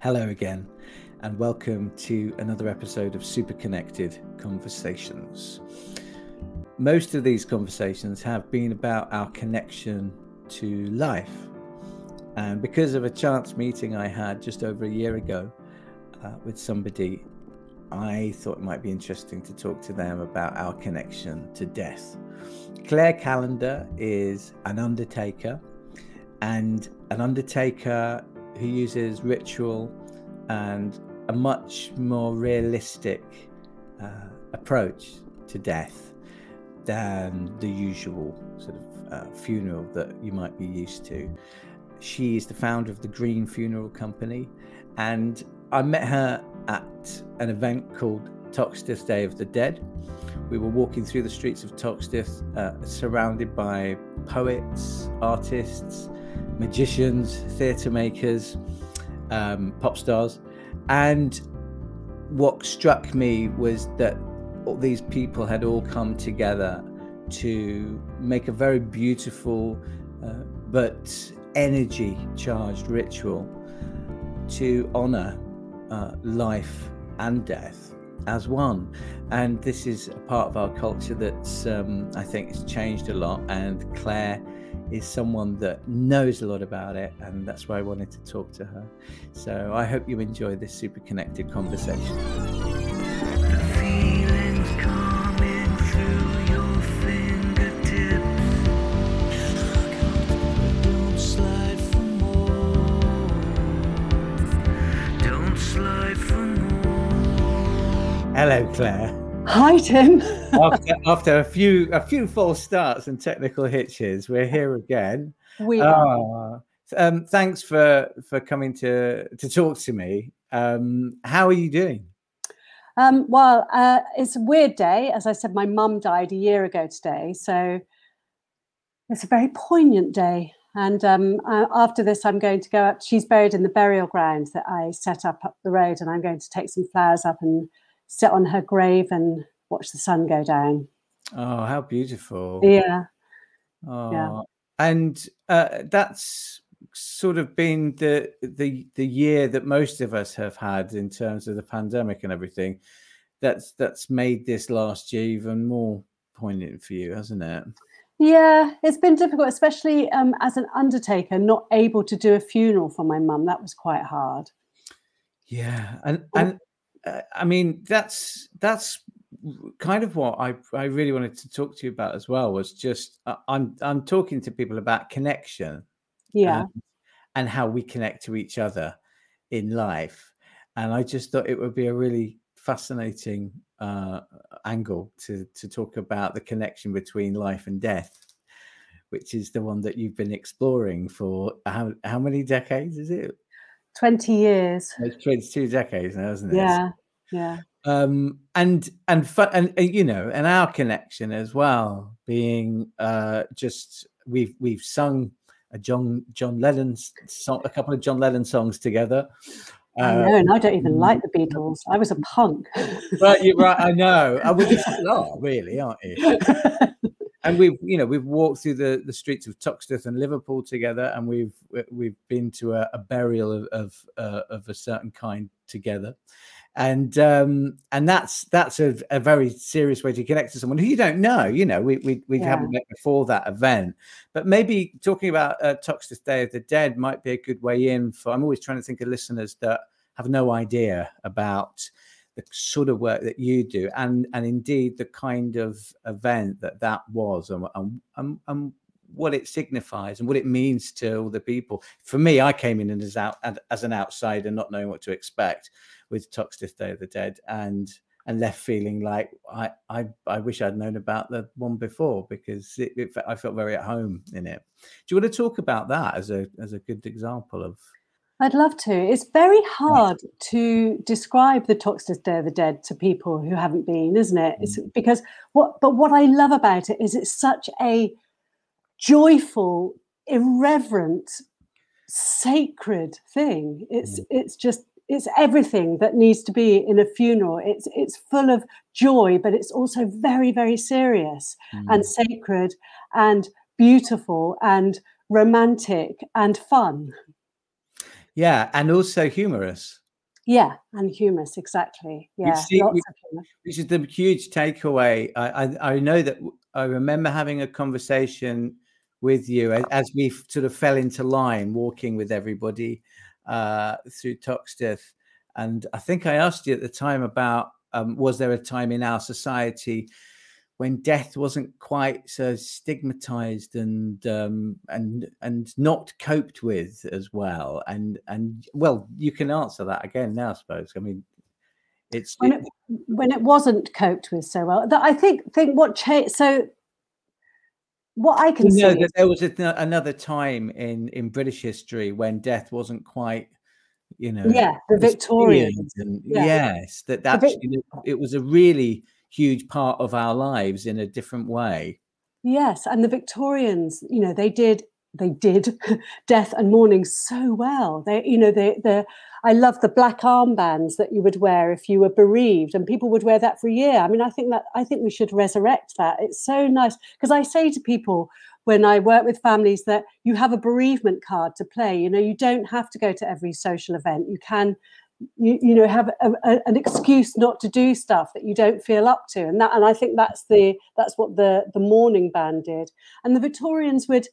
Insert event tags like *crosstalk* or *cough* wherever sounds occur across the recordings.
Hello again, and welcome to another episode of Super Connected Conversations. Most of these conversations have been about our connection to life. And because of a chance meeting I had just over a year ago uh, with somebody, I thought it might be interesting to talk to them about our connection to death. Claire Callender is an undertaker, and an undertaker who uses ritual and a much more realistic uh, approach to death than the usual sort of uh, funeral that you might be used to. She is the founder of the Green Funeral Company, and I met her at an event called Toxteth Day of the Dead. We were walking through the streets of Toxteth, uh, surrounded by poets, artists, magicians, theatre makers, um, pop stars. And what struck me was that all these people had all come together to make a very beautiful uh, but energy charged ritual to honor uh, life and death as one. And this is a part of our culture that's, um, I think, has changed a lot. And Claire is someone that knows a lot about it, and that's why I wanted to talk to her. So I hope you enjoy this super connected conversation. Hello, Claire. Hi, Tim. *laughs* after, after, a few a few false starts and technical hitches, we're here again. We are. Ah, um, thanks for for coming to to talk to me. Um, how are you doing? Um, well, uh, it's a weird day. As I said, my mum died a year ago today, so it's a very poignant day. And um, uh, after this, I'm going to go up. She's buried in the burial ground that I set up up the road, and I'm going to take some flowers up and sit on her grave and watch the sun go down. Oh, how beautiful! Yeah. Oh, yeah. and uh, that's sort of been the the the year that most of us have had in terms of the pandemic and everything. That's that's made this last year even more poignant for you, hasn't it? Yeah, it's been difficult, especially um, as an undertaker, not able to do a funeral for my mum. That was quite hard. Yeah, and and uh, I mean, that's that's kind of what I I really wanted to talk to you about as well. Was just uh, I'm I'm talking to people about connection, yeah, and, and how we connect to each other in life, and I just thought it would be a really fascinating uh, angle to to talk about the connection between life and death which is the one that you've been exploring for how how many decades is it 20 years. It's two decades now, isn't it? Yeah, yeah. Um, and and fun, and uh, you know, and our connection as well, being uh, just we've we've sung a John John Lennon song, a couple of John Lennon songs together. Uh, I know, and I don't even like the Beatles. I was a punk. right, you're right. I know. I would *laughs* are really, aren't you? and we've you know we've walked through the, the streets of Toxteth and Liverpool together, and we've we've been to a, a burial of of, uh, of, a certain kind together, and um, and that's that's a, a, very serious way to connect to someone who you don't know. You know, we we, we yeah. haven't met before that event, but maybe talking about uh, Toxteth Day of the Dead might be a good way in for. I'm always trying to think of listeners that have no idea about the sort of work that you do and and indeed the kind of event that that was and, and, and what it signifies and what it means to all the people for me i came in and as out as an outsider not knowing what to expect with toxteth day of the dead and and left feeling like I, I I wish I'd known about the one before because it, it, I felt very at home in it. Do you want to talk about that as a as a good example of I'd love to. It's very hard to describe the Toxteth Day of the Dead to people who haven't been, isn't it? It's mm. because what but what I love about it is it's such a joyful, irreverent, sacred thing. It's mm. it's just it's everything that needs to be in a funeral. It's it's full of joy, but it's also very, very serious mm. and sacred and beautiful and romantic and fun. Yeah, and also humorous. Yeah, and humorous, exactly. Yeah, see, lots of humor. Which is the huge takeaway. I, I, I know that I remember having a conversation with you as we sort of fell into line, walking with everybody uh, through Toxteth. And I think I asked you at the time about um, was there a time in our society when death wasn't quite so stigmatized and um, and and not coped with as well and and well you can answer that again now i suppose i mean it's when it, when it wasn't coped with so well i think think what changed so what i can you know that there was a, another time in in british history when death wasn't quite you know yeah the victorians and yeah. yes that that it was a really huge part of our lives in a different way. Yes, and the Victorians, you know, they did they did *laughs* death and mourning so well. They, you know, they the I love the black armbands that you would wear if you were bereaved, and people would wear that for a year. I mean, I think that I think we should resurrect that. It's so nice because I say to people when I work with families that you have a bereavement card to play. You know, you don't have to go to every social event. You can you, you know have a, a, an excuse not to do stuff that you don't feel up to and that and i think that's the that's what the the mourning band did and the victorians would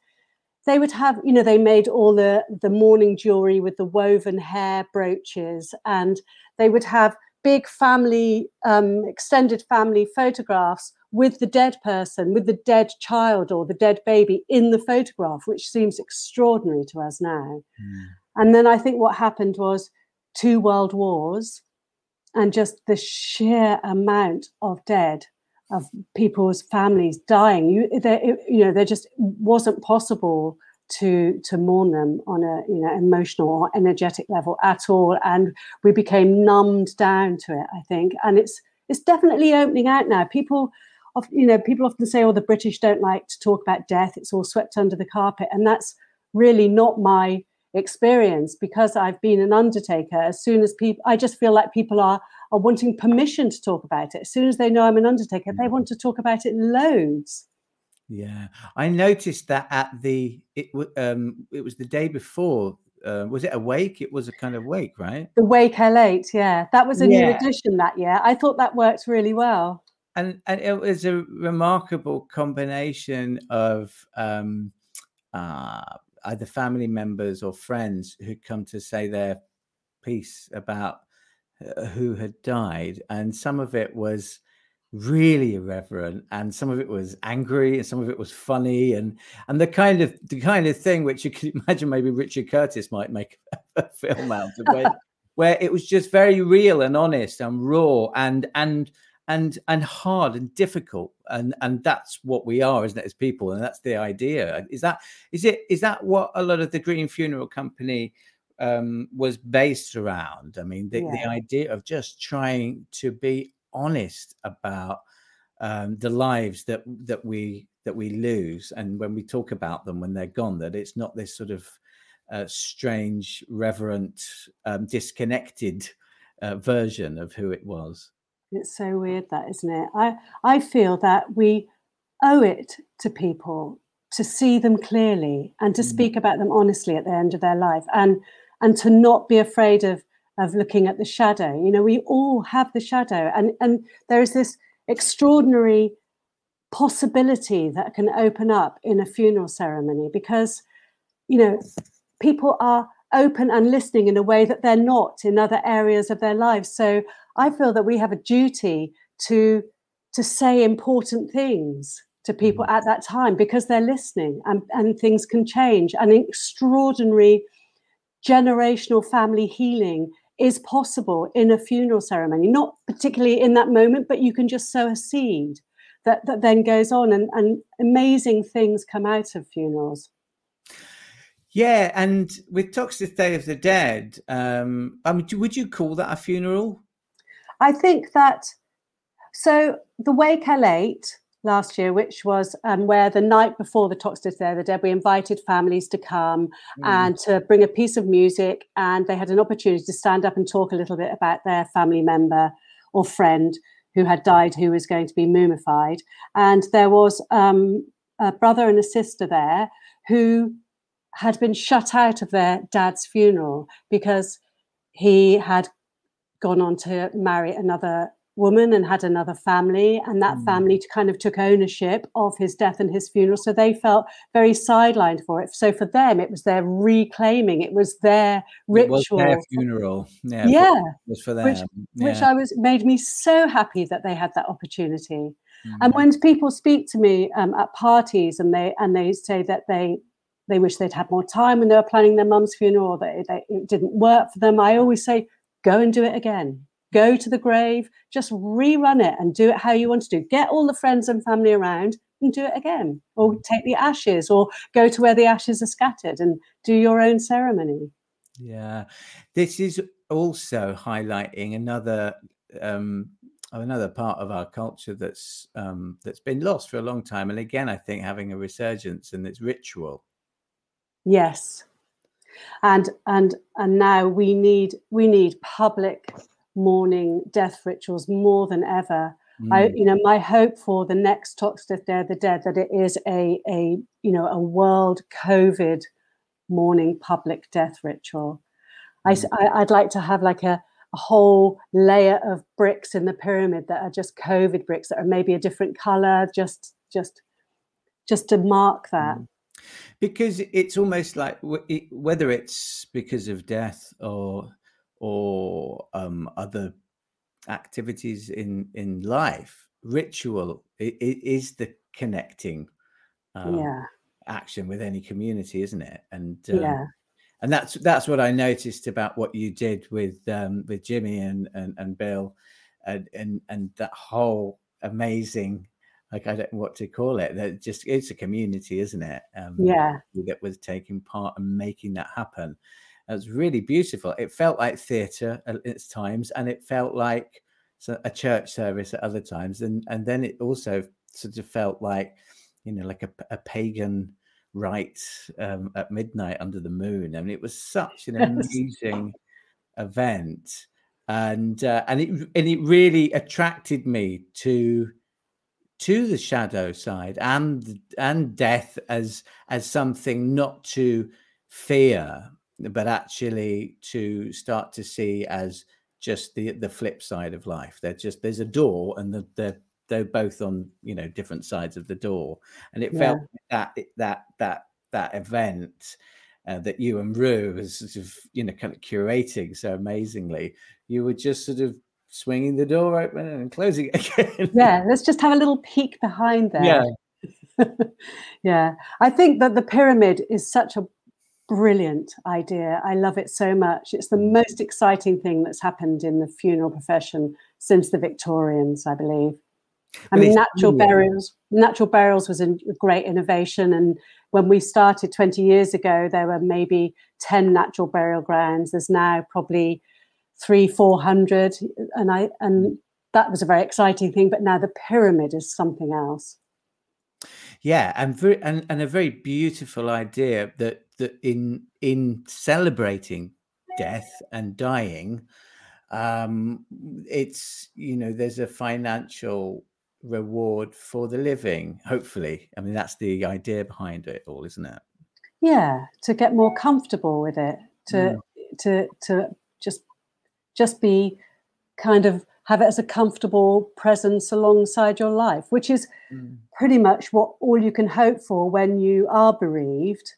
they would have you know they made all the the mourning jewelry with the woven hair brooches and they would have big family um, extended family photographs with the dead person with the dead child or the dead baby in the photograph which seems extraordinary to us now mm. and then i think what happened was two world wars and just the sheer amount of dead of people's families dying. You there you know there just wasn't possible to to mourn them on a you know emotional or energetic level at all. And we became numbed down to it i think. And it's it's definitely opening out now. People of you know people often say oh the british don't like to talk about death. It's all swept under the carpet. And that's really not my experience because I've been an undertaker. As soon as people, I just feel like people are are wanting permission to talk about it. As soon as they know I'm an undertaker, they want to talk about it loads. Yeah, I noticed that at the it um it was the day before. Uh, was it a wake? It was a kind of wake, right? The wake L8, yeah, that was a yeah. new addition that year. I thought that worked really well. And and it was a remarkable combination of um, uh, either family members or friends who'd come to say their piece about Uh, who had died, and some of it was really irreverent and some of it was angry and some of it was funny and and the kind of the kind of thing which you could *laughs* imagine maybe richard curtis might make *laughs* a film out of where, *laughs* where it was just very real and honest and raw and and and and hard and difficult and and that's what we are isn't it as people and that's the idea. Is that is it is that what a lot of the green funeral company um, was based around i mean the, yeah. the idea of just trying to be honest about um, the lives that that we that we lose and when we talk about them when they're gone that it's not this sort of uh, strange reverent um, disconnected uh, version of who it was it's so weird that, isn't it? I, I feel that we owe it to people to see them clearly and to mm. speak about them honestly at the end of their life and and to not be afraid of of looking at the shadow. You know, we all have the shadow and and there is this extraordinary possibility that can open up in a funeral ceremony because you know people are open and listening in a way that they're not in other areas of their lives so I feel that we have a duty to to say important things to people mm-hmm. at that time because they're listening and, and things can change. And extraordinary generational family healing is possible in a funeral ceremony, not particularly in that moment, but you can just sow a seed that, that then goes on and, and amazing things come out of funerals. Yeah, and with Toxteth Day of the Dead, um, I mean, would you call that a funeral? I think that so the Wake L8 last year, which was um, where the night before the Toxteth of the Dead, we invited families to come mm. and to bring a piece of music, and they had an opportunity to stand up and talk a little bit about their family member or friend who had died, who was going to be mummified, and there was um, a brother and a sister there who had been shut out of their dad's funeral because he had gone on to marry another woman and had another family and that mm. family kind of took ownership of his death and his funeral. So they felt very sidelined for it. So for them it was their reclaiming. It was their ritual it was their funeral. Yeah yeah was for them. which, yeah. which i was made me so happy that they had that opportunity. Mm. and when people speak to me um, at parties and they and they say that they they wish they'd had more time when they were planning their mum's funeral that it, it didn't work for them i always say go and do it again go to the grave, just rerun it and do it how you want to do. Get all the friends and family around and do it again, or take the ashes, or go to where the ashes are scattered and do your own ceremony. Yeah, this is also highlighting another um, another part of our culture that's um, that's been lost for a long time, and again, I think having a resurgence, and it's ritual. Yes, and and and now we need we need public mourning death rituals more than ever. Mm. I, you know, my hope for the next Toxteth Day of the Dead that it is a a you know a world COVID mourning public death ritual. Mm. I, I would like to have like a a whole layer of bricks in the pyramid that are just COVID bricks that are maybe a different color, just just just to mark that. Mm. Because it's almost like whether it's because of death or or um, other activities in in life. Ritual it, it is the connecting um, yeah. action with any community isn't it? And um, yeah. and that's that's what i noticed about what you did with um with jimmy and and, and bill and, and and that whole amazing like i don't know what to call it that just it's a community isn't it? Um yeah. that was taking part and making that happen it was really beautiful. It felt like theatre at its times, and it felt like a church service at other times, and and then it also sort of felt like, you know, like a, a pagan rite um, at midnight under the moon. I mean, it was such an *laughs* amazing event, and uh, and it and it really attracted me to to the shadow side and and death as as something not to fear but actually to start to see as just the the flip side of life. They're just there's a door and the, they're they're both on you know different sides of the door, and it yeah. felt that that that that event. Uh, that you and Ru was sort of, you know, kind of curating so amazingly. You were just sort of swinging the door open and closing it *laughs* again. Yeah, let's just have a little peek behind there. Yeah. *laughs* yeah. I think that the pyramid is such a brilliant idea. I love it so much. It's the mm. most exciting thing that's happened in the funeral profession since the Victorians, I believe. I mean, natural burials. Natural burials was a great innovation, and when we started 20 years ago, there were maybe 10 natural burial grounds. There's now probably three, four hundred, and I and mm. that was a very exciting thing. But now the pyramid is something else. Yeah, and very and, and a very beautiful idea that that in in celebrating death and dying, um, it's you know there's a financial reward for the living. Hopefully, I mean that's the idea behind it all, isn't it? Yeah, to get more comfortable with it, to mm. to to just just be kind of have it as a comfortable presence alongside your life, which is mm. pretty much what all you can hope for when you are bereaved,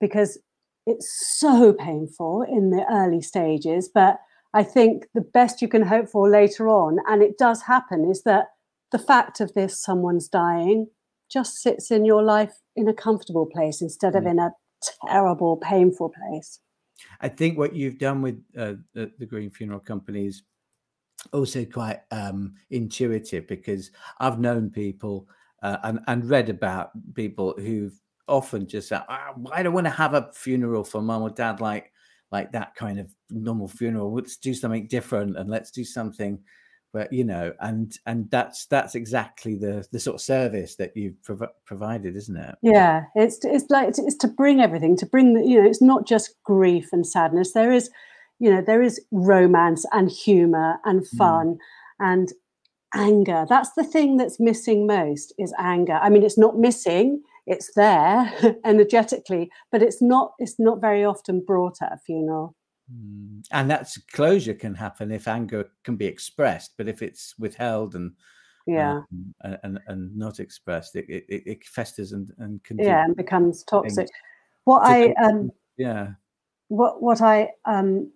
because it's so painful in the early stages. But I think the best you can hope for later on, and it does happen, is that the fact of this, someone's dying, just sits in your life in a comfortable place instead mm. of in a terrible, painful place. I think what you've done with uh, the, the Green Funeral Companies also quite um, intuitive because I've known people uh, and, and read about people who've often just said, oh, I don't want to have a funeral for mom or dad like like that kind of normal funeral. Let's do something different and let's do something but you know and and that's that's exactly the the sort of service that you've prov- provided isn't it yeah it's it's like it's, it's to bring everything to bring the you know it's not just grief and sadness there is you know there is romance and humor and hmm. fun mm. and anger that's the thing that's missing most is anger i mean it's not missing it's there *laughs* energetically, but it's not it's not very often brought at a funeral. Mm. And that's closure can happen if anger can be expressed, but if it's withheld and yeah um, and, and not expressed, it, it, it festers and and can yeah and becomes toxic. What I um yeah what what I um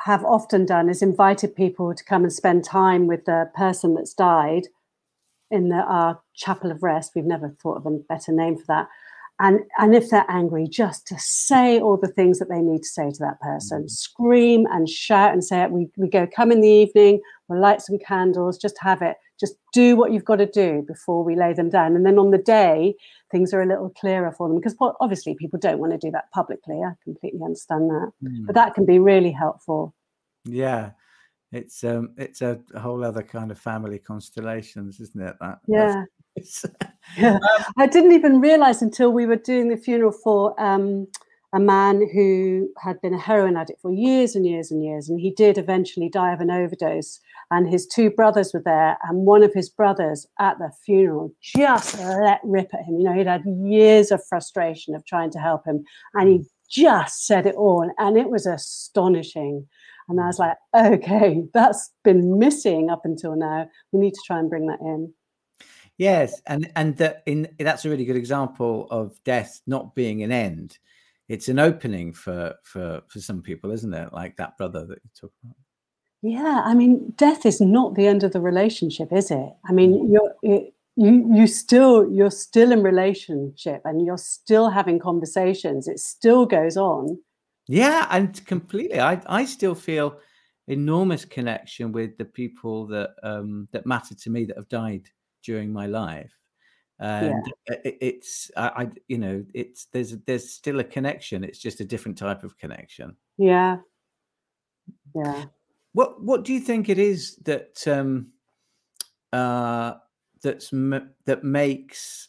have often done is invited people to come and spend time with the person that's died in the, our chapel of rest. We've never thought of a better name for that. And, and if they're angry, just to say all the things that they need to say to that person, mm-hmm. scream and shout and say it. We, we go, come in the evening, we'll light some candles, just have it. Just do what you've got to do before we lay them down. And then on the day, things are a little clearer for them because obviously people don't want to do that publicly. I completely understand that. Mm. But that can be really helpful. Yeah it's um it's a, whole other kind of family constellations isn't it that yeah. *laughs* yeah. um, i didn't even realize until we were doing the funeral for um a man who had been a heroin addict for years and years and years and he did eventually die of an overdose and his two brothers were there and one of his brothers at the funeral just let rip at him. You know he'd had years of frustration of trying to help him and he hmm. just said it all and it was astonishing and I was like, okay, that's been missing up until now. We need to try and bring that in. Yes, and and that in that's a really good example of death not being an end. It's an opening for for for some people, isn't it? Like that brother that you talk about. Yeah, I mean, death is not the end of the relationship, is it? I mean, you're it, you you still you're still in relationship and you're still having conversations. It still goes on yeah, and completely. I I still feel enormous connection with the people that um that matter to me that have died during my life and yeah. it, it's I, I, you know it's there's there's still a connection it's just a different type of connection yeah yeah what what do you think it is that um uh that's that makes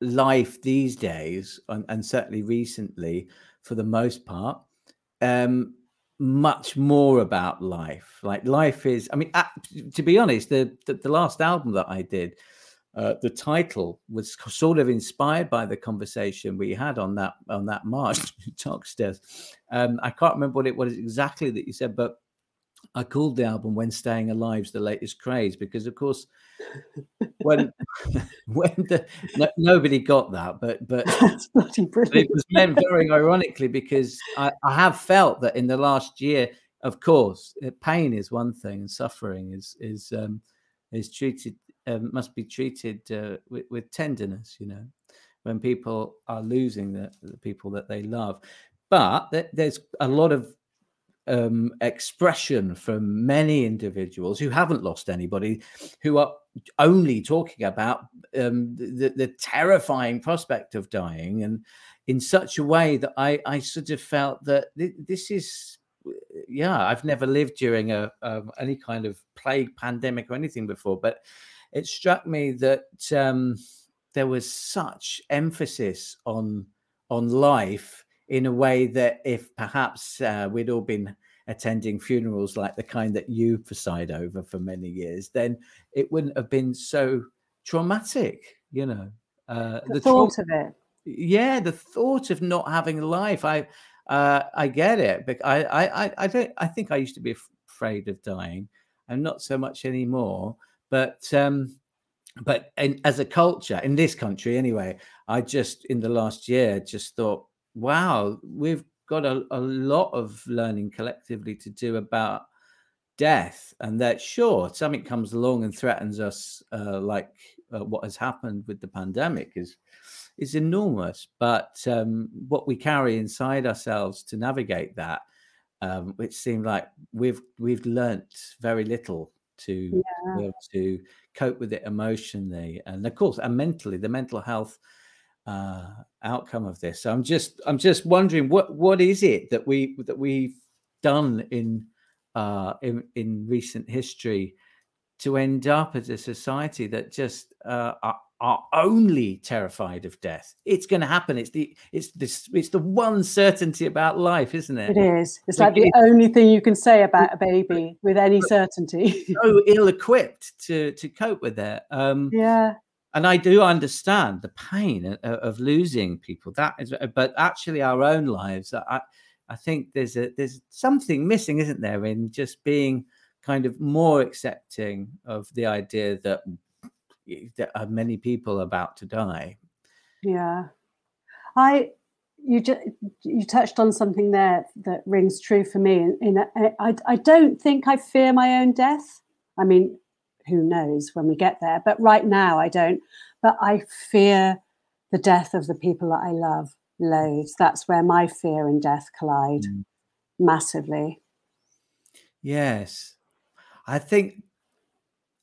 life these days and, and certainly recently for the most part, um, much more about life. Like life is, I mean, to be honest, the, the, the last album that I did, uh, the title was sort of inspired by the conversation we had on that on that march *laughs* Talksters. Um, I can't remember what it was exactly that you said, but I called the album "When Staying Alive's the Latest Craze" because, of course, when *laughs* *laughs* when the no, nobody got that, but but, *laughs* but it was meant very ironically because I, I have felt that in the last year, of course, uh, pain is one thing and suffering is is um, is treated um, must be treated uh, with, with tenderness. You know, when people are losing the, the people that they love, but there's a lot of um, expression from many individuals who haven't lost anybody, who are only talking about um, the, the, terrifying prospect of dying, and in such a way that I, I sort of felt that th- this is, yeah, I've never lived during a um, any kind of plague pandemic or anything before, but it struck me that um, there was such emphasis on on life in a way that if perhaps uh, we'd all been attending funerals like the kind that you preside over for many years, then it wouldn't have been so traumatic, you know. Uh, the, the thought tra- of it. Yeah, the thought of not having life. I uh, I get it, but I, I I don't. I think I used to be afraid of dying. I'm not so much anymore. But um, but in, as a culture in this country anyway, I just in the last year just thought wow, we've got a, a lot of learning collectively to do about death and that sure something comes along and threatens us uh, like uh, what has happened with the pandemic is is enormous but um, what we carry inside ourselves to navigate that um, which seemed like we've we've learnt very little to yeah. to cope with it emotionally and of course and mentally the mental health uh, outcome of this. So I'm just I'm just wondering what what is it that we that we've done in uh, in, in recent history to end up as a society that just uh, are, are only terrified of death. It's going to happen. It's the it's this it's the one certainty about life, isn't it? It is. It's like, like the only thing you can say about a *laughs* baby with any certainty. so ill-equipped to to cope with it. Um, yeah and I do understand the pain of, losing people. That is, uh, but actually, our own lives. I, I think there's a there's something missing, isn't there, in just being kind of more accepting of the idea that there are uh, many people about to die. Yeah, I you just you touched on something there that rings true for me. In, in I, I don't think I fear my own death. I mean, who knows when we get there. But right now, I don't. But I fear the death of the people that I love loads. That's where my fear and death collide mm. massively. Yes, I think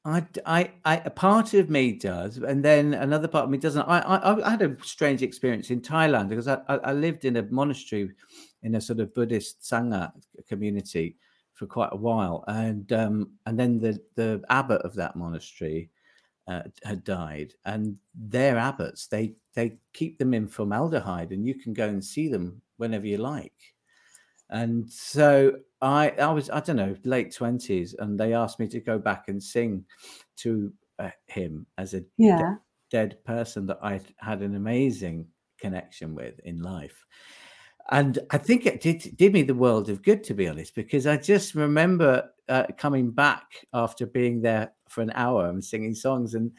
I, I, I, a part of me does, and then another part of me doesn't. I, I, I had a strange experience in Thailand because I, I, I lived in a monastery in a sort of Buddhist sangha community, for quite a while, and um, and then the the abbot of that monastery uh, had died, and their abbots they they keep them in formaldehyde, and you can go and see them whenever you like. And so I I was I don't know late twenties, and they asked me to go back and sing to uh, him as a yeah. de- dead person that I had an amazing connection with in life and I think it did did me the world of good to be honest, because I just remember uh, coming back after being there for an hour and singing songs, and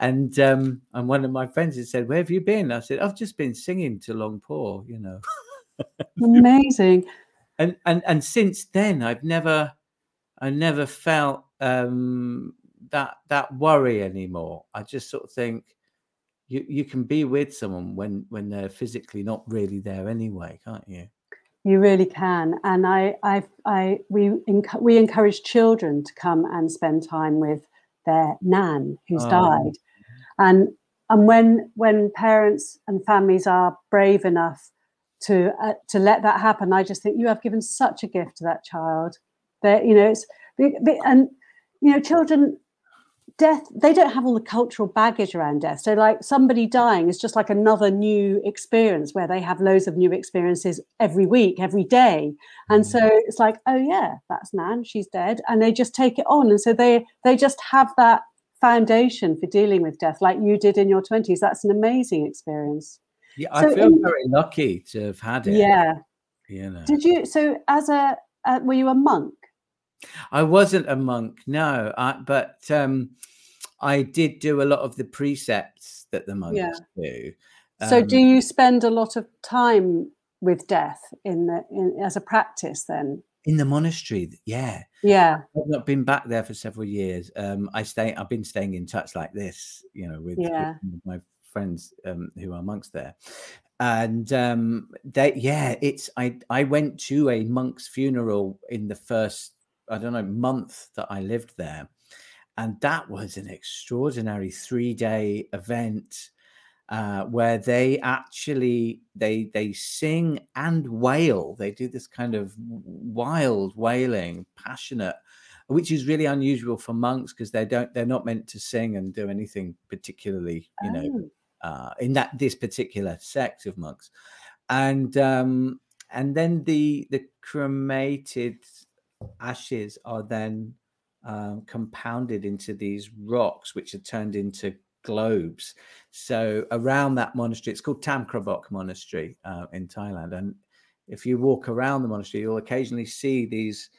and um, and one of my friends had said, "Where have you been?" I said, "I've just been singing to Luang Por," you know. *laughs* Amazing. and and and since then, I've never, I never felt um, that that worry anymore. I just sort of think you you can be with someone when when they're physically not really there anyway, can't you? You really can, and I I I we enc- we encourage children to come and spend time with their nan who's oh. died, and and when when parents and families are brave enough to uh, to let that happen, I just think you have given such a gift to that child. That you know it's and you know children death they don't have all the cultural baggage around death. So like somebody dying is just like another new experience where they have loads of new experiences every week every day. And so mm. it's like oh yeah that's nan she's dead. And they just take it on. And so they they just have that foundation for dealing with death like you did in your 20s that's an amazing experience. Yeah i so feel in, very lucky to have had it yeah. you know. Did you so as a uh, were you a monk I wasn't a monk, no, I, but um, I did do a lot of the precepts that the monks yeah. do. Um, so, do you spend a lot of time with death in the in, as a practice then? In the monastery, yeah, yeah. I've not been back there for several years. Um, I stay. I've been staying in touch like this, you know, with, yeah. with my friends um, who are monks there, and um, they, yeah, it's. I I went to a monk's funeral in the first I don't know, month that I lived there. And that was an extraordinary three day event uh, where they actually they they sing and wail. They do this kind of wild wailing, passionate, which is really unusual for monks because they don't they're not meant to sing and do anything particularly, you oh. know, uh, in that this particular sect of monks. And um, and then the the cremated ashes are then um, compounded into these rocks, which are turned into globes. So around that monastery, it's called Tham Krabok Monastery uh, in Thailand. And if you walk around the monastery, you'll occasionally see these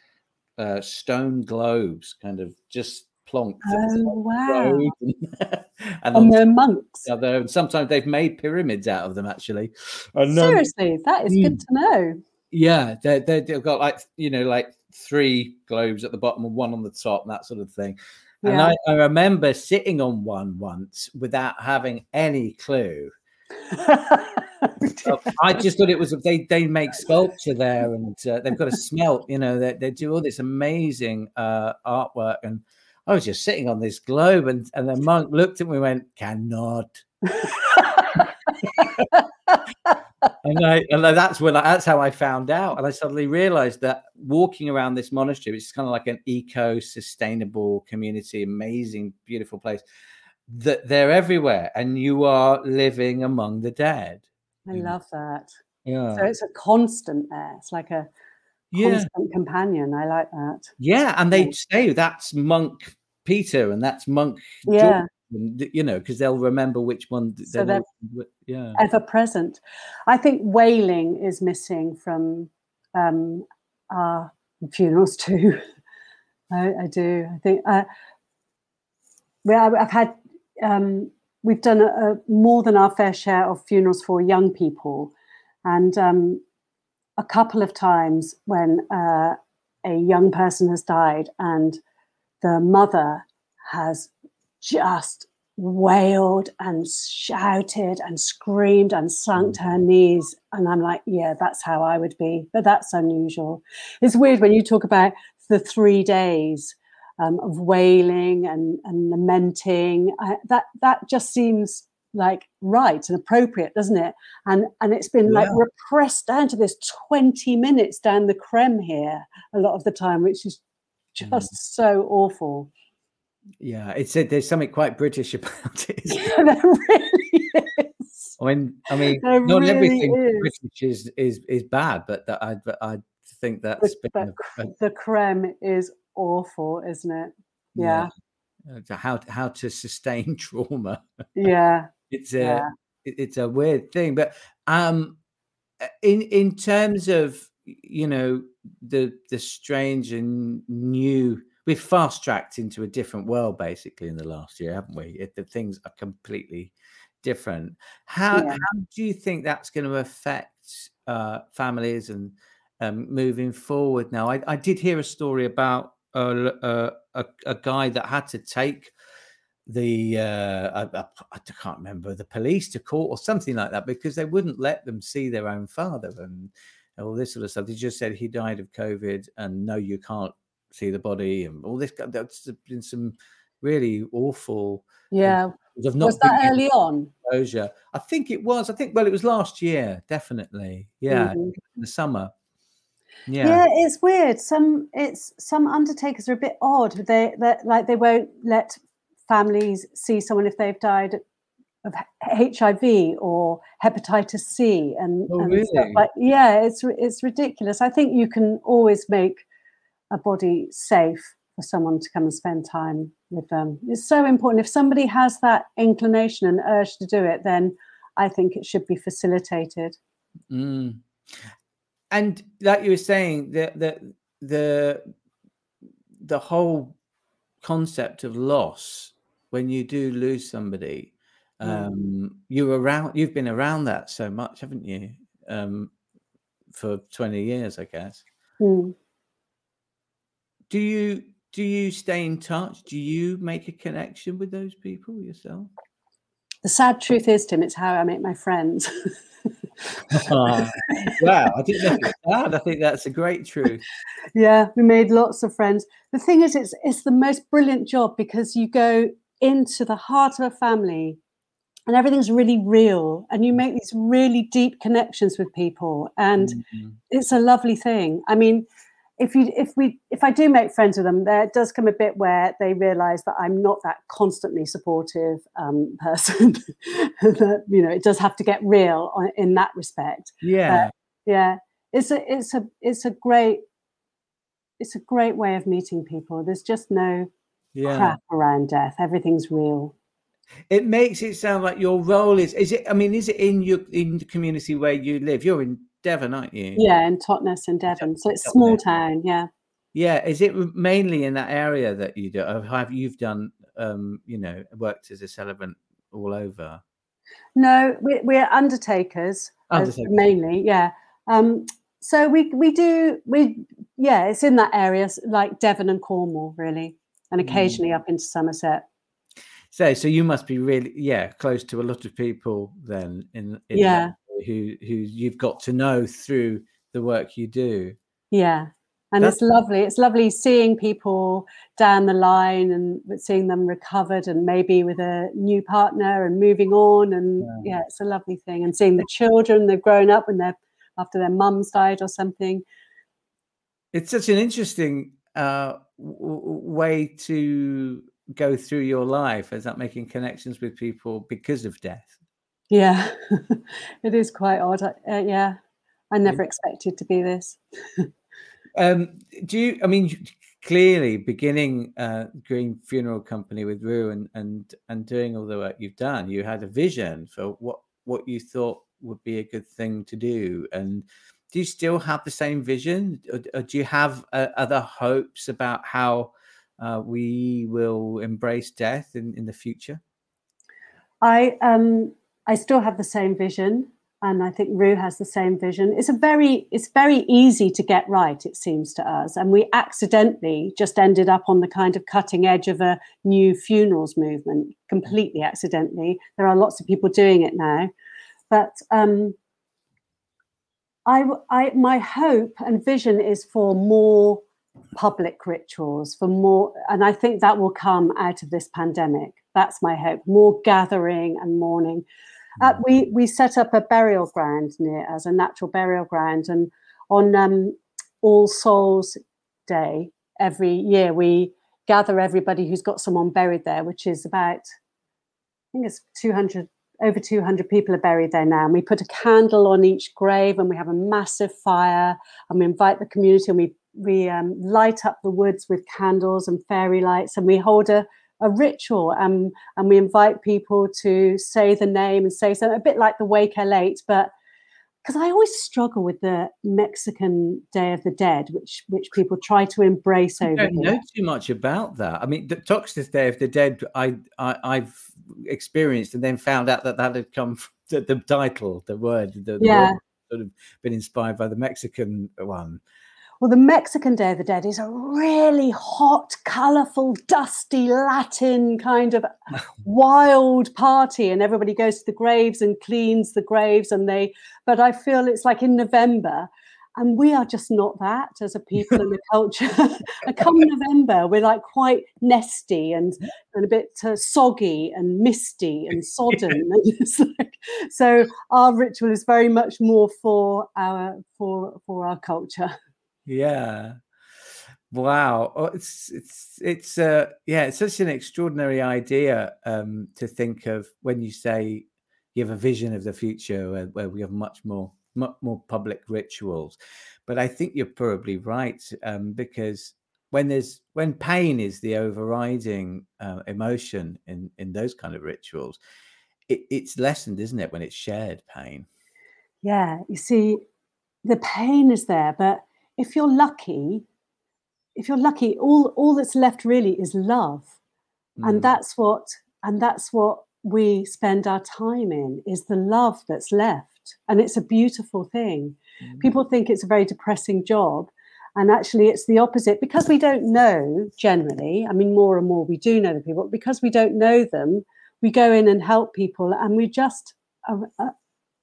uh, stone globes kind of just plonked. Oh, wow. *laughs* and, and they're monks. Yeah, sometimes they've made pyramids out of them, actually. And, um, Seriously, that is good to know. Yeah, they they've got like, you know, like three globes at the bottom and one on the top, that sort of thing. Yeah. And I, I, remember sitting on one once without having any clue. *laughs* I just thought it was they they make sculpture there and uh, they've got a smelt, you know, they, they do all this amazing uh, artwork. And I was just sitting on this globe and, and the monk looked at me and went, cannot. *laughs* and, I, and that's when I, that's how I found out, and I suddenly realized that walking around this monastery, which is kind of like an eco-sustainable community, amazing, beautiful place, that they're everywhere, and you are living among the dead. I love that. Yeah. So it's a constant there. It's like a yeah. constant companion. I like that. Yeah, and they say that's monk Peter and that's monk yeah. them, you know, because they'll remember which one. So they're yeah, ever present. I think wailing is missing from um, our funerals too. *laughs* I, I, do. I think. Uh, well, I've had. Um, we've done a, a, more than our fair share of funerals for young people, and um, a couple of times when uh, a young person has died and the mother has just wailed and shouted and screamed and sunk to her knees. And I'm like, yeah, that's how I would be. But that's unusual. It's weird when you talk about the three days um, of wailing and, and lamenting. I, that that just seems like right and appropriate, doesn't it? And and it's been yeah. like repressed down to this 20 minutes down the crem here a lot of the time, which is just mm. so awful. Yeah, it's a, there's something quite British *laughs* about it. Yeah, there really is. I mean, I mean, there not really everything is. British is is is bad, but that I I think that's the, been a, a, the crem is awful, isn't it? Yeah. yeah. How how to sustain *laughs* trauma? Yeah, it's a yeah. it's a weird thing, but um, in in terms of you know the the strange and new we've fast tracked into a different world basically in the last year haven't we it, the things are completely different how, yeah. how do you think that's going to affect uh, families and um, moving forward now I, I, did hear a story about a, a, a, a guy that had to take the uh, I, I, can't remember the police to court or something like that because they wouldn't let them see their own father and all this sort of stuff. They just said he died of COVID and no, you can't see the body and all this. That's been some really awful. Yeah. was that early on? Exposure. I think it was. I think well, it was last year, definitely. Yeah, mm-hmm. in the summer. Yeah. yeah, it's weird. Some it's some undertakers are a bit odd. They like they won't let families see someone if they've died of HIV or hepatitis C and, oh, and really? stuff like yeah, it's it's ridiculous. I think you can always make a body safe for someone to come and spend time with them. It's so important. If somebody has that inclination and urge to do it, then I think it should be facilitated. Mm. And like you were saying, the the the the whole concept of loss when you do lose somebody, mm. um, you're around. You've been around that so much, haven't you? Um, for twenty years, I guess. Mm. Do you do you stay in touch? Do you make a connection with those people yourself? The sad truth is, Tim, it's how I make my friends. *laughs* wow, I didn't know that. I think that's a great truth. Yeah, we made lots of friends. The thing is, it's it's the most brilliant job because you go into the heart of a family and everything's really real and you make these really deep connections with people and mm-hmm. it's a lovely thing i mean if you if we if i do make friends with them there does come a bit where they realize that i'm not that constantly supportive um, *laughs* person that you know it does have to get real on, in that respect yeah uh, yeah it's a it's a it's a great it's a great way of meeting people there's just no yeah. crap around death. Everything's real. It makes it sound like your role is is it I mean, is it in your in the community where you live? You're in Devon, aren't you? Yeah, in Totnes and Devon. So it's small town, yeah. Yeah. Is it mainly in that area that you do have you've done um, you know, worked as a celebrant all over? No, we, we're undertakers, undertakers. mainly, yeah. Um, so we we do we yeah, it's in that area, like Devon and Cornwall, really and mm. occasionally mm. up into Somerset. So, so you must be really, yeah, close to a lot of people then, in, in yeah, who who you've got to know through the work you do. Yeah, and That's... it's lovely. It's lovely seeing people down the line and seeing them recovered and maybe with a new partner and moving on. And yeah, yeah it's a lovely thing. And seeing the children they've grown up when they're after their mums died or something. It's such an interesting uh, way to go through your life? Is that making connections with people because of death? Yeah, *laughs* it is quite odd. Uh, yeah, I never expected to be this. um, do you? I mean, clearly beginning uh, Green Funeral Company with Ru and and and doing all the work you've done, you had a vision for what what you thought would be a good thing to do. And do you still have the same vision, or, or do you have uh, other hopes about how uh, we will embrace death in in the future? I um I still have the same vision and I think Ru has the same vision. It's a very it's very easy to get right, it seems to us, and we accidentally just ended up on the kind of cutting edge of a new funerals movement, completely accidentally. There are lots of people doing it now, but um, I, I my hope and vision is for more public rituals, for more, and I think that will come out of this pandemic. That's my hope: more gathering and mourning uh, mm. we we set up a burial ground near as a natural burial ground, and on um, All Souls Day every year we gather everybody who's got someone buried there, which is about I think it's two hundred over 200 people are buried there now and we put a candle on each grave and we have a massive fire and we invite the community and we we um, light up the woods with candles and fairy lights and we hold a a ritual and and we invite people to say the name and say something a bit like the wake late but because I always struggle with the Mexican Day of the Dead, which which people try to embrace over. I don't here. know too much about that. I mean, the Toxteth Day of the Dead, I, I have experienced and then found out that that had come from the, the title, the word, the, yeah. word sort of been inspired by the Mexican one. Well, the Mexican Day of the Dead is a really hot, colorful, dusty Latin kind of *laughs* wild party, and everybody goes to the graves and cleans the graves. And they, but I feel it's like in November, and we are just not that as a people and a *laughs* culture. *laughs* and come November, we're like quite nesty and, and a bit uh, soggy and misty and sodden. like, so our ritual is very much more for our for for our culture. Yeah. Wow. Oh, it's it's it's uh yeah, it's such an extraordinary idea um to think of when you say you have a vision of the future where, where we have much more much more public rituals. But I think you're probably right um because when there's when pain is the overriding uh, emotion in in those kind of rituals, it, it's lessened, isn't it, when it's shared pain? Yeah, you see, the pain is there, but if you're lucky, if you're lucky, all all that's left really is love, mm. and that's what and that's what we spend our time in is the love that's left, and it's a beautiful thing. Mm. People think it's a very depressing job, and actually it's the opposite because we don't know generally. I mean, more and more we do know the people because we don't know them. We go in and help people, and we just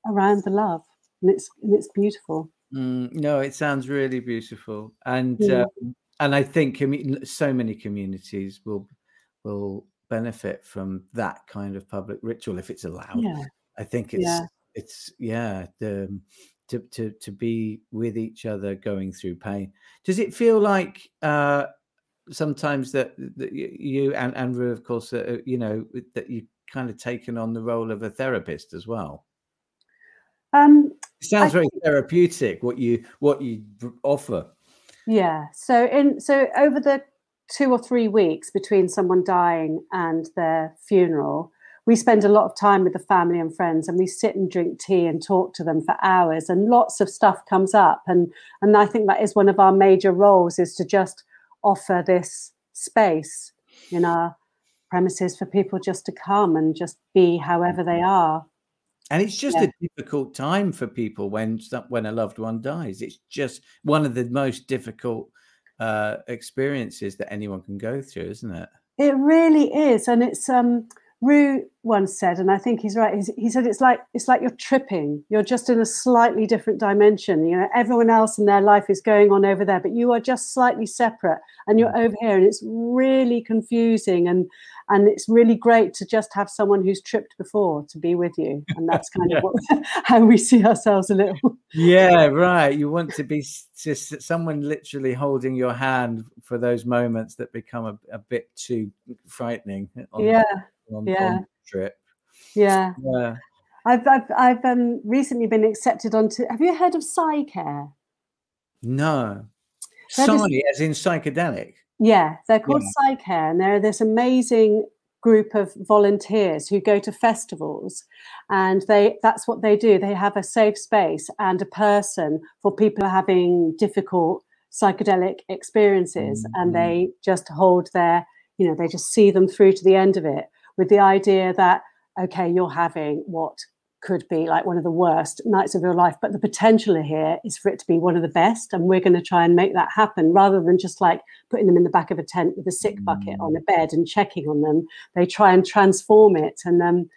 around the love, and it's and it's beautiful. Mm, no, it sounds really beautiful, and yeah. um, and I think so many communities will will benefit from that kind of public ritual if it's allowed. Yeah. I think it's yeah. it's yeah the to to to be with each other going through pain. Does it feel like uh, sometimes that, that you and Andrew, of course, uh, you know that you kind of taken on the role of a therapist as well? Um, it sounds I, very therapeutic. What you what you offer. Yeah. So in so over the two or three weeks between someone dying and their funeral, we spend a lot of time with the family and friends, and we sit and drink tea and talk to them for hours, and lots of stuff comes up. And and I think that is one of our major roles is to just offer this space in our premises for people just to come and just be however they are and it's just yeah. a difficult time for people when when a loved one dies. It's just one of the most difficult uh, experiences that anyone can go through, isn't it? It really is, and it's um, Ru once said, and I think he's right. He's, he said it's like it's like you're tripping. You're just in a slightly different dimension. You know, everyone else in their life is going on over there, but you are just slightly separate, and you're mm. over here, and it's really confusing. And and it's really great to just have someone who's tripped before to be with you, and that's kind *laughs* yeah. of what, *laughs* how we see ourselves a little. Yeah, right. You want to be just someone literally holding your hand for those moments that become a, a bit too frightening. Yeah on, yeah. On trip. Yeah. Yeah. I've I've I've um, recently been accepted onto. Have you heard of PsyCare? No. Psy, as in psychedelic. Yeah, they're called yeah. Psycare, and they're this amazing group of volunteers who go to festivals and they that's what they do they have a safe space and a person for people having difficult psychedelic experiences mm-hmm. and they just hold their you know they just see them through to the end of it with the idea that okay you're having what could be like one of the worst nights of your life but the potential here is for it to be one of the best and we're going to try and make that happen rather than just like putting them in the back of a tent with a sick bucket on a mm. bed and checking on them they try and transform it and um,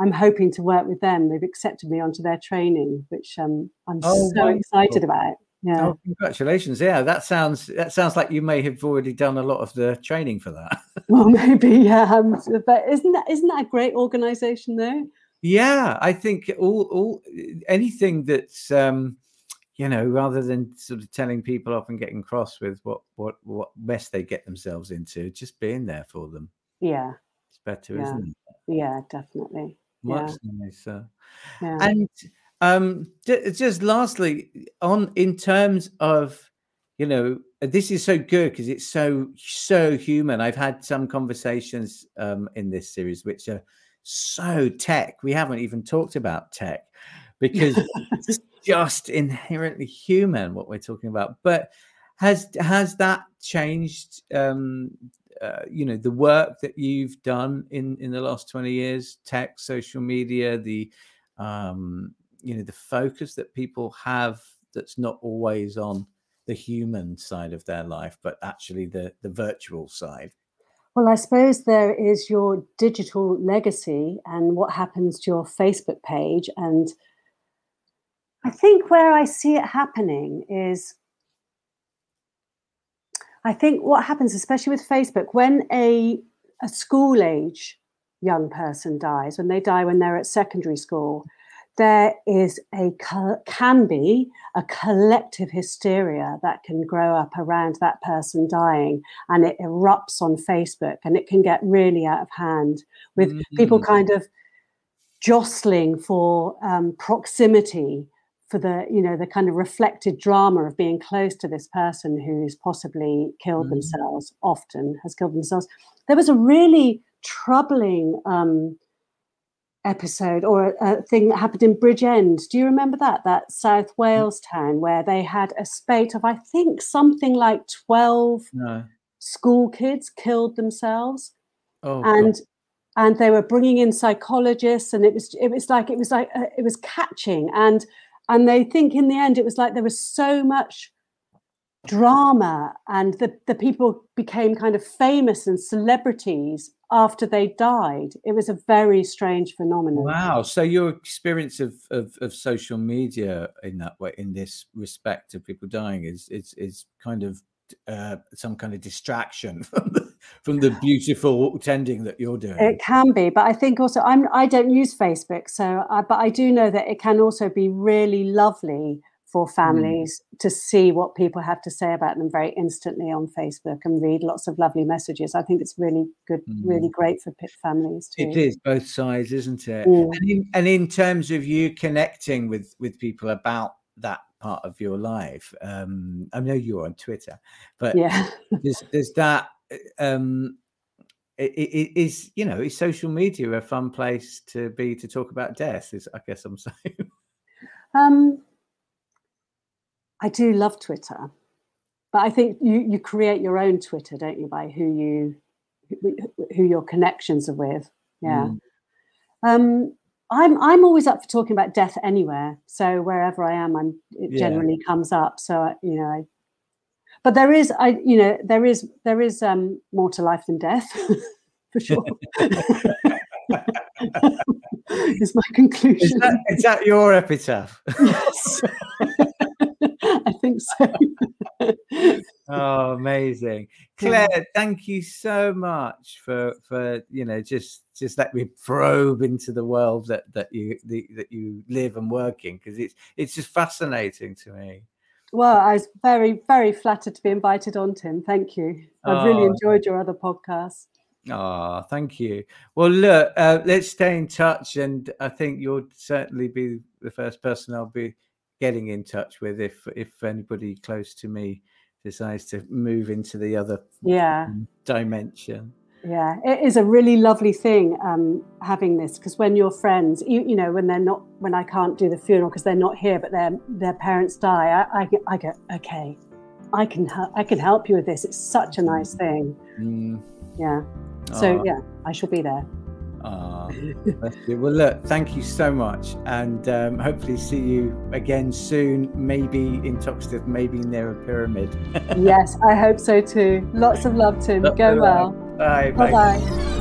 i'm hoping to work with them they've accepted me onto their training which um, i'm oh, so wonderful. excited about yeah oh, congratulations yeah that sounds that sounds like you may have already done a lot of the training for that *laughs* well maybe yeah um, but isn't that isn't that a great organization though yeah, I think all all anything that's um, you know, rather than sort of telling people off and getting cross with what what what mess they get themselves into, just being there for them. Yeah, it's better, yeah. isn't it? Yeah, definitely. Much yeah. nicer. Yeah. And um, just lastly, on in terms of you know this is so good because it's so so human i've had some conversations um in this series which are so tech. We haven't even talked about tech because *laughs* it's just inherently human what we're talking about. But has has that changed? Um, uh, you know the work that you've done in in the last 20 years tech social media the um you know the focus that people have that's not always on the human side of their life but actually the the virtual side well, I suppose there is your digital legacy and what happens to your Facebook page. And I think where I see it happening is I think what happens, especially with Facebook, when a, a school age young person dies, when they die when they're at secondary school, there is a can be a collective hysteria that can grow up around that person dying and it erupts on facebook and it can get really out of hand with mm-hmm. people kind of jostling for um, proximity for the you know the kind of reflected drama of being close to this person who's possibly killed mm-hmm. themselves often has killed themselves there was a really troubling um, episode or a, a, thing that happened in Bridgend. Do you remember that? That South mm. Wales town where they had a spate of, I think, something like 12 no. school kids killed themselves. Oh, and God. and they were bringing in psychologists and it was it was like it was like uh, it was catching and and they think in the end it was like there was so much drama and the, the people became kind of famous and celebrities after they died. It was a very strange phenomenon. Wow. So your experience of, of, of social media in that way, in this respect of people dying is, is, is kind of uh, some kind of distraction *laughs* from the, from the beautiful tending that you're doing. It can be, but I think also I'm I don't use Facebook, so I, but I do know that it can also be really lovely for mm. families mm. to see what people have to say about them very instantly on Facebook and read lots of lovely messages. I think it's really good, mm. really great for families too. It is both sides, isn't it? Mm. And, in, and in terms of you connecting with with people about that part of your life, um, I know you're on Twitter, but yeah, there's, there's that. Um, it, it is you know is social media a fun place to be to talk about death is i guess i'm *laughs* saying um I do love Twitter, but I think you you create your own Twitter, don't you, by who you who your connections are with. Yeah. Mm. Um, I'm I'm always up for talking about death anywhere. So wherever I am, I'm it yeah. generally comes up. So you know, I, but there is I you know there is there is um, more to life than death, *laughs* for sure. *laughs* *laughs* is my conclusion. Is that, is that your epitaph? Yes. I think so. *laughs* oh, amazing, Claire! Thank you so much for for you know just just let me probe into the world that that you the, that you live and work in because it's it's just fascinating to me. Well, I was very very flattered to be invited on, Tim. Thank you. I've oh, really enjoyed your other podcasts. Oh, thank you. Well, look, uh, let's stay in touch, and I think you'll certainly be the first person I'll be getting in touch with if if anybody close to me decides to move into the other yeah dimension. Yeah, it is a really lovely thing um, having this because when your friends, you, you know, when they're not, when I can't do the funeral because they're not here, but their their parents die, I, I, I go, okay, I can help. I can help you with this. It's such a nice thing. Mm. Yeah. So yeah, I shall be there. Ah, *laughs* well, look, thank you so much, and um, hopefully see you again soon. Maybe in Toxteth, maybe near a pyramid. *laughs* yes, I hope so too. Lots of love, Tim. Lots Go well. Bye. Bye bye.